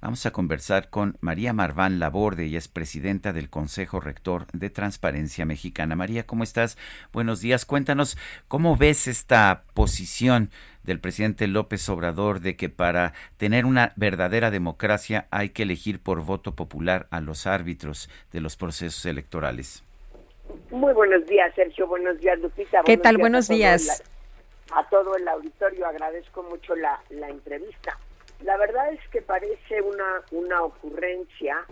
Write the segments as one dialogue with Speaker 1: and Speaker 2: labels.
Speaker 1: Vamos a conversar con María Marván Laborde, ella es presidenta del Consejo Rector de Transparencia Mexicana. María, ¿cómo estás? Buenos días. Cuéntanos, ¿cómo ves esta posición del presidente López Obrador de que para tener una verdadera democracia hay que elegir por voto popular a los árbitros de los procesos electorales?
Speaker 2: Muy buenos días, Sergio. Buenos días, Lupita.
Speaker 3: ¿Qué tal? Buenos días.
Speaker 2: A todo, el auditorio agradezco mucho la, la entrevista. La verdad es que parece una, una ocurrencia,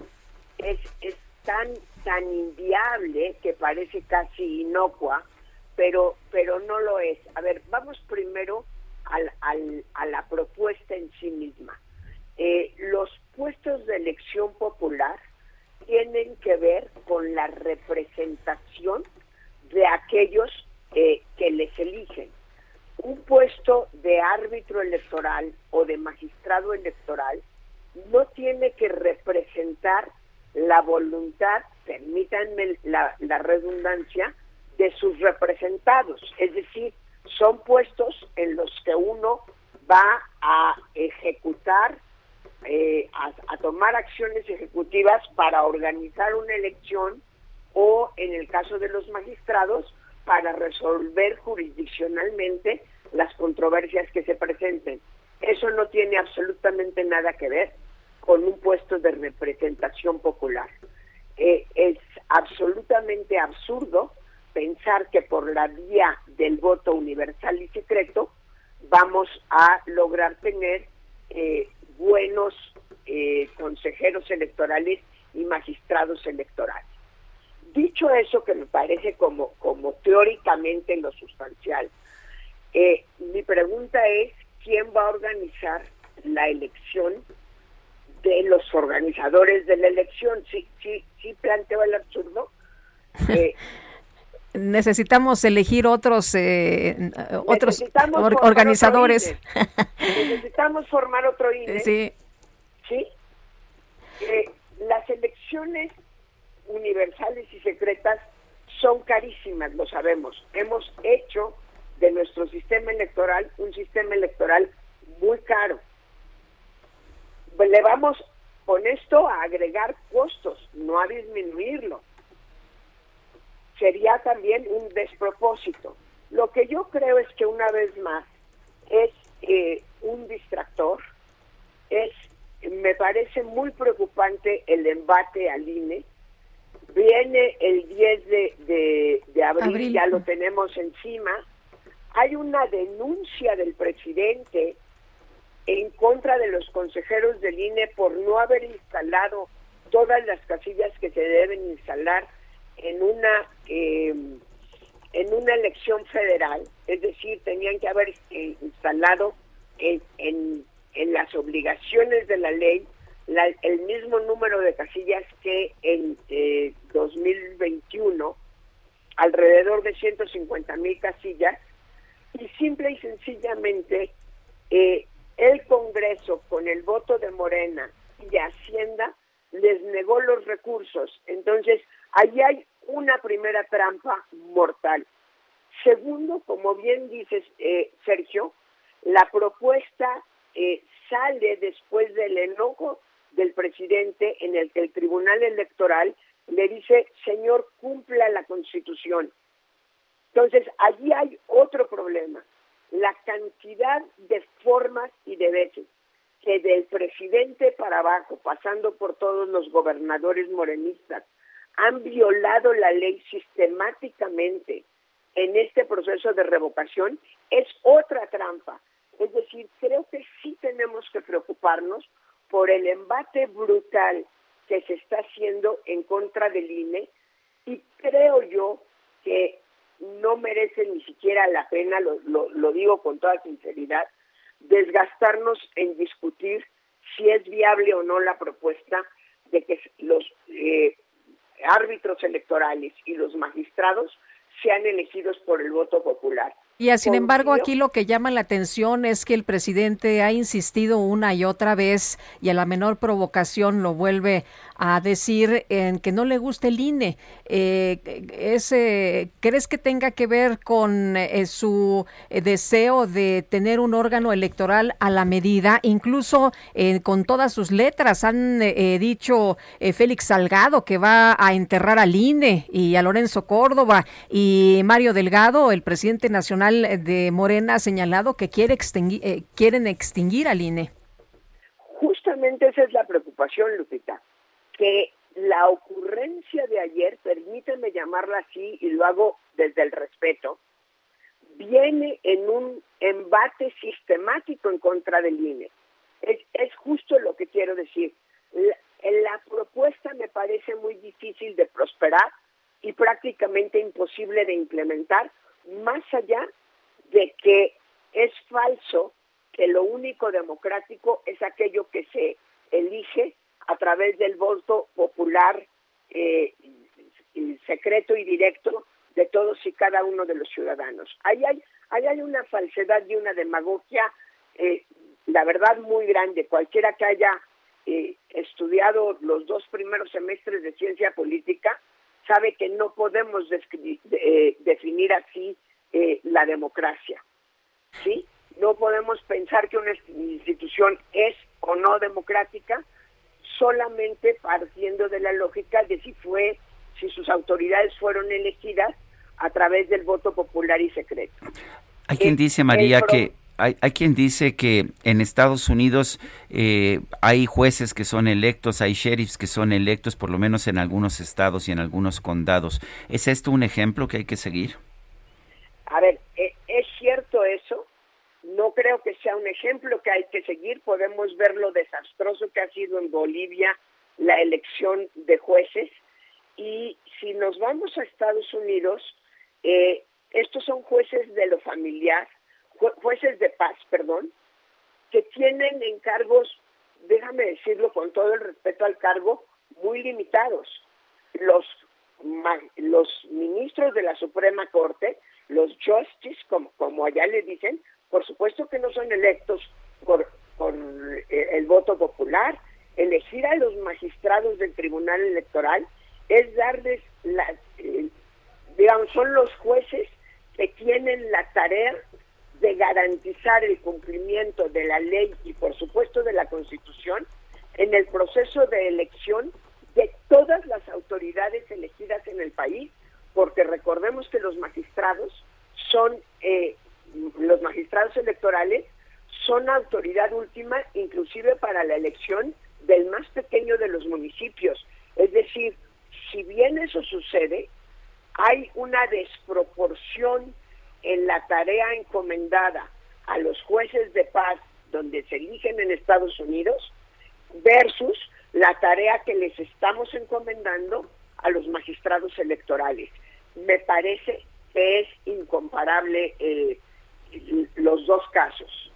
Speaker 2: es, es tan, tan inviable que parece casi inocua, pero, pero no lo es. A ver, vamos primero al, al, a la propuesta en sí misma. Eh, los puestos de elección popular tienen que ver con la representación de aquellos eh, que les eligen puesto de árbitro electoral o de magistrado electoral no tiene que representar la voluntad, permítanme la, redundancia, de sus representados. Es decir, son puestos en los que uno va a ejecutar, eh, a, tomar acciones ejecutivas para organizar una elección o, en el caso de los magistrados, para resolver jurisdiccionalmente las controversias que se presenten. Eso no tiene absolutamente nada que ver con un puesto de representación popular. Eh, es absolutamente absurdo pensar que por la vía del voto universal y secreto vamos a lograr tener eh, buenos eh, consejeros electorales y magistrados electorales. Dicho eso, que me parece como, como teóricamente lo sustancial, eh, mi pregunta es, ¿quién va a organizar la elección de los organizadores de la elección? ¿Sí, sí, sí planteo el absurdo?
Speaker 3: Eh, necesitamos elegir otros eh, otros organizadores.
Speaker 2: necesitamos formar otro INE.
Speaker 3: Sí.
Speaker 2: ¿Sí? las elecciones universales y secretas son carísimas, lo sabemos. Hemos hecho de nuestro sistema electoral un sistema electoral muy caro. Le vamos con esto a agregar costos, no a disminuirlo. Sería también un despropósito. Lo que yo creo es que una vez más es eh, un distractor, es, me parece muy preocupante el embate al INE, Viene el 10 de, de, abril, ya lo tenemos encima. Hay una denuncia del presidente en contra de los consejeros del INE por no haber instalado todas las casillas que se deben instalar en una eh, en una elección federal, es decir, tenían que haber eh, instalado en, en, las obligaciones de la ley el mismo número de casillas que en 2021, eh, alrededor de 150 mil casillas, y simple y sencillamente eh, el Congreso, con el voto de Morena y Hacienda, les negó los recursos. Entonces, ahí hay una primera trampa mortal. Segundo, como bien dices, eh, Sergio, la propuesta sale después del enojo del presidente en el que el Tribunal Electoral le dice, señor, cumpla la Constitución. Entonces, allí hay otro problema, la cantidad de formas y de veces que del presidente para abajo, pasando por todos los gobernadores morenistas, han violado la ley sistemáticamente en este proceso de revocación, es otra trampa. Es decir, creo que sí tenemos que preocuparnos por el embate brutal que se está haciendo en contra del INE y creo yo que no merece ni siquiera la pena, lo, lo, digo con toda sinceridad, desgastarnos en discutir si es viable o no la propuesta de que los eh, árbitros electorales y los magistrados sean elegidos por el voto popular.
Speaker 3: Y sin embargo, aquí lo que llama la atención es que el presidente ha insistido una y otra vez y a la menor provocación lo vuelve a decir en que no le gusta el INE. Eh, ese, ¿Crees que tenga que ver con eh, su eh, deseo de tener un órgano electoral a la medida? Incluso con todas sus letras han dicho Félix Salgado que va a enterrar al INE y a Lorenzo Córdoba y Mario Delgado, el presidente nacional de Morena, ha señalado que quiere quieren extinguir al INE.
Speaker 2: Justamente esa es la preocupación, Lupita que la ocurrencia de ayer, permíteme llamarla así y lo hago desde el respeto, viene en un embate sistemático en contra del INE. Es, justo lo que quiero decir. La, la propuesta me parece muy difícil de prosperar y prácticamente imposible de implementar, más allá de que es falso que lo único democrático es aquello que se elige a través del voto popular eh, secreto y directo de todos y cada uno de los ciudadanos. Ahí hay, hay una falsedad y una demagogia, eh, la verdad, muy grande. Cualquiera que haya eh, estudiado los dos primeros semestres de ciencia política sabe que no podemos definir así la democracia. ¿sí? No podemos pensar que una institución es o no democrática solamente partiendo de la lógica de si fue, si sus autoridades fueron elegidas a través del voto popular y secreto.
Speaker 1: Hay quien dice, María, que hay, hay, quien dice que en Estados Unidos eh, hay jueces que son electos, hay sheriffs que son electos, por lo menos en algunos estados y en algunos condados. ¿Es esto un ejemplo que hay que seguir?
Speaker 2: A ver, e, ¿es cierto eso? No creo que sea un ejemplo que hay que seguir. Podemos ver lo desastroso que ha sido en Bolivia la elección de jueces. Y si nos vamos a Estados Unidos, eh, estos son jueces de lo familiar, jueces de paz, perdón, que tienen encargos, déjame decirlo con todo el respeto al cargo, muy limitados. Los, los ministros de la Suprema Corte, los justices, como, como allá le dicen, por supuesto que no son electos por, eh, el voto popular. Elegir a los magistrados del Tribunal Electoral es darles la, eh, digamos, son los jueces que tienen la tarea de garantizar el cumplimiento de la ley y por supuesto de la Constitución en el proceso de elección de todas las autoridades elegidas en el país, porque recordemos que los magistrados son eh, los magistrados electorales son autoridad última inclusive para la elección del más pequeño de los municipios. Es decir, si bien eso sucede, hay una desproporción en la tarea encomendada a los jueces de paz donde se eligen en Estados Unidos versus la tarea que les estamos encomendando a los magistrados electorales. Me parece que es incomparable eh, los dos casos.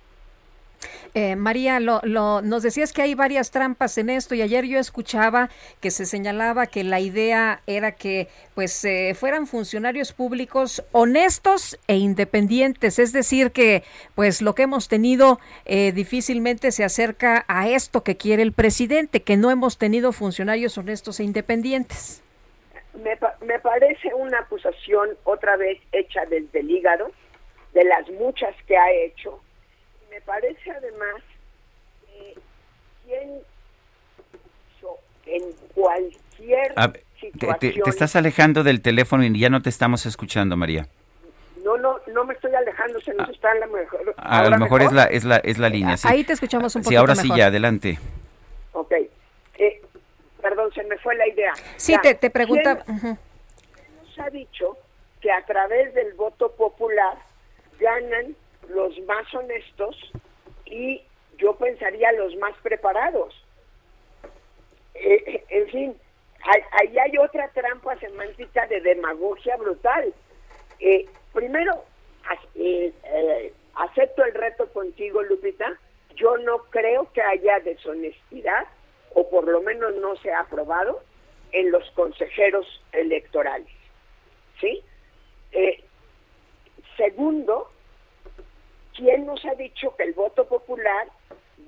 Speaker 3: Eh, María, lo, nos decías que hay varias trampas en esto y ayer yo escuchaba que se señalaba que la idea era que pues eh, fueran funcionarios públicos honestos e independientes, es decir que pues lo que hemos tenido eh, difícilmente se acerca a esto que quiere el presidente, que no hemos tenido funcionarios honestos e independientes.
Speaker 2: Me, me parece una acusación otra vez hecha desde el hígado de las muchas que ha hecho. Me parece además que quien en cualquier situación...
Speaker 1: Te, estás alejando del teléfono y ya no te estamos escuchando, María.
Speaker 2: no me estoy alejando, se nos ah, está la mejor.
Speaker 1: A lo mejor, es la es la es la línea. Sí.
Speaker 3: Ahí te escuchamos un poco.
Speaker 1: Sí, ahora sí ya, adelante.
Speaker 2: Ok. Eh, perdón, se me fue la idea.
Speaker 3: Sí, te, te pregunta.
Speaker 2: Nos ha dicho que a través del voto popular ganan los más honestos y yo pensaría los más preparados. Eh, en fin, ahí hay otra trampa semántica de demagogia brutal. Eh, primero, eh, acepto el reto contigo, Lupita. Yo no creo que haya deshonestidad, o por lo menos no se ha aprobado, en los consejeros electorales. ¿Sí? segundo, ¿quién nos ha dicho que el voto popular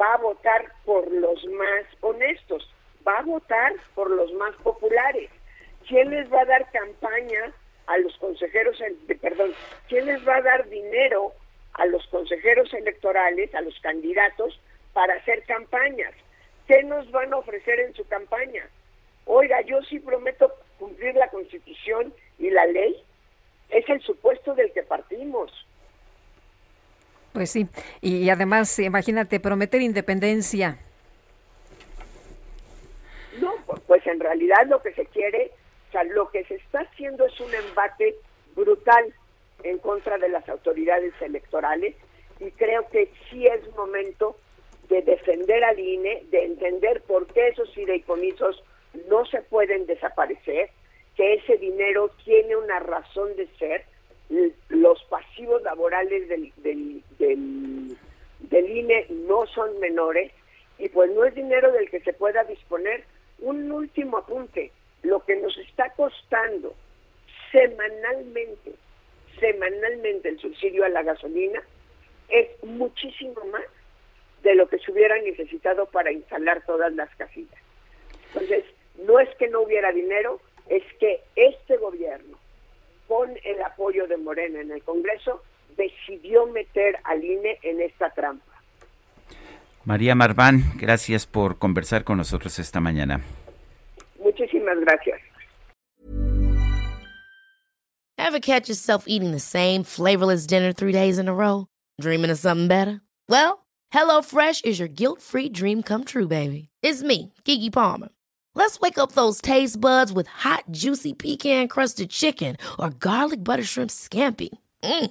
Speaker 2: va a votar por los más honestos? Va a votar por los más populares. ¿Quién les va a dar campaña a los consejeros, perdón, quién les va a dar dinero a los consejeros electorales, a los candidatos, para hacer campañas? ¿Qué nos van a ofrecer en su campaña? Oiga, yo sí prometo cumplir la constitución y la ley. Es el supuesto del que partimos.
Speaker 3: Pues sí, y además, imagínate, prometer independencia.
Speaker 2: No, pues en realidad lo que se quiere, o sea, lo que se está haciendo es un embate brutal en contra de las autoridades electorales y creo que sí es momento de defender al INE, de entender por qué esos fideicomisos no se pueden desaparecer, que ese dinero tiene una razón de ser los pasivos laborales del, del, del, INE no son menores y pues no es dinero del que se pueda disponer. Un último apunte, lo que nos está costando semanalmente, semanalmente el subsidio a la gasolina es muchísimo más de lo que se hubiera necesitado para instalar todas las casillas. Entonces, no es que no hubiera dinero, es que este gobierno con el apoyo de Morena en el Congreso, decidió meter al INE en esta trampa.
Speaker 1: María Marván, gracias por conversar con nosotros esta mañana.
Speaker 2: Muchísimas gracias.
Speaker 4: Ever catch yourself eating the same flavorless dinner three days in a row? Dreaming of something better? Well, HelloFresh is your guilt-free dream come true, baby. It's me, Kiki Palmer. Let's wake up those taste buds with hot, juicy pecan crusted chicken or garlic butter shrimp scampi. Mm.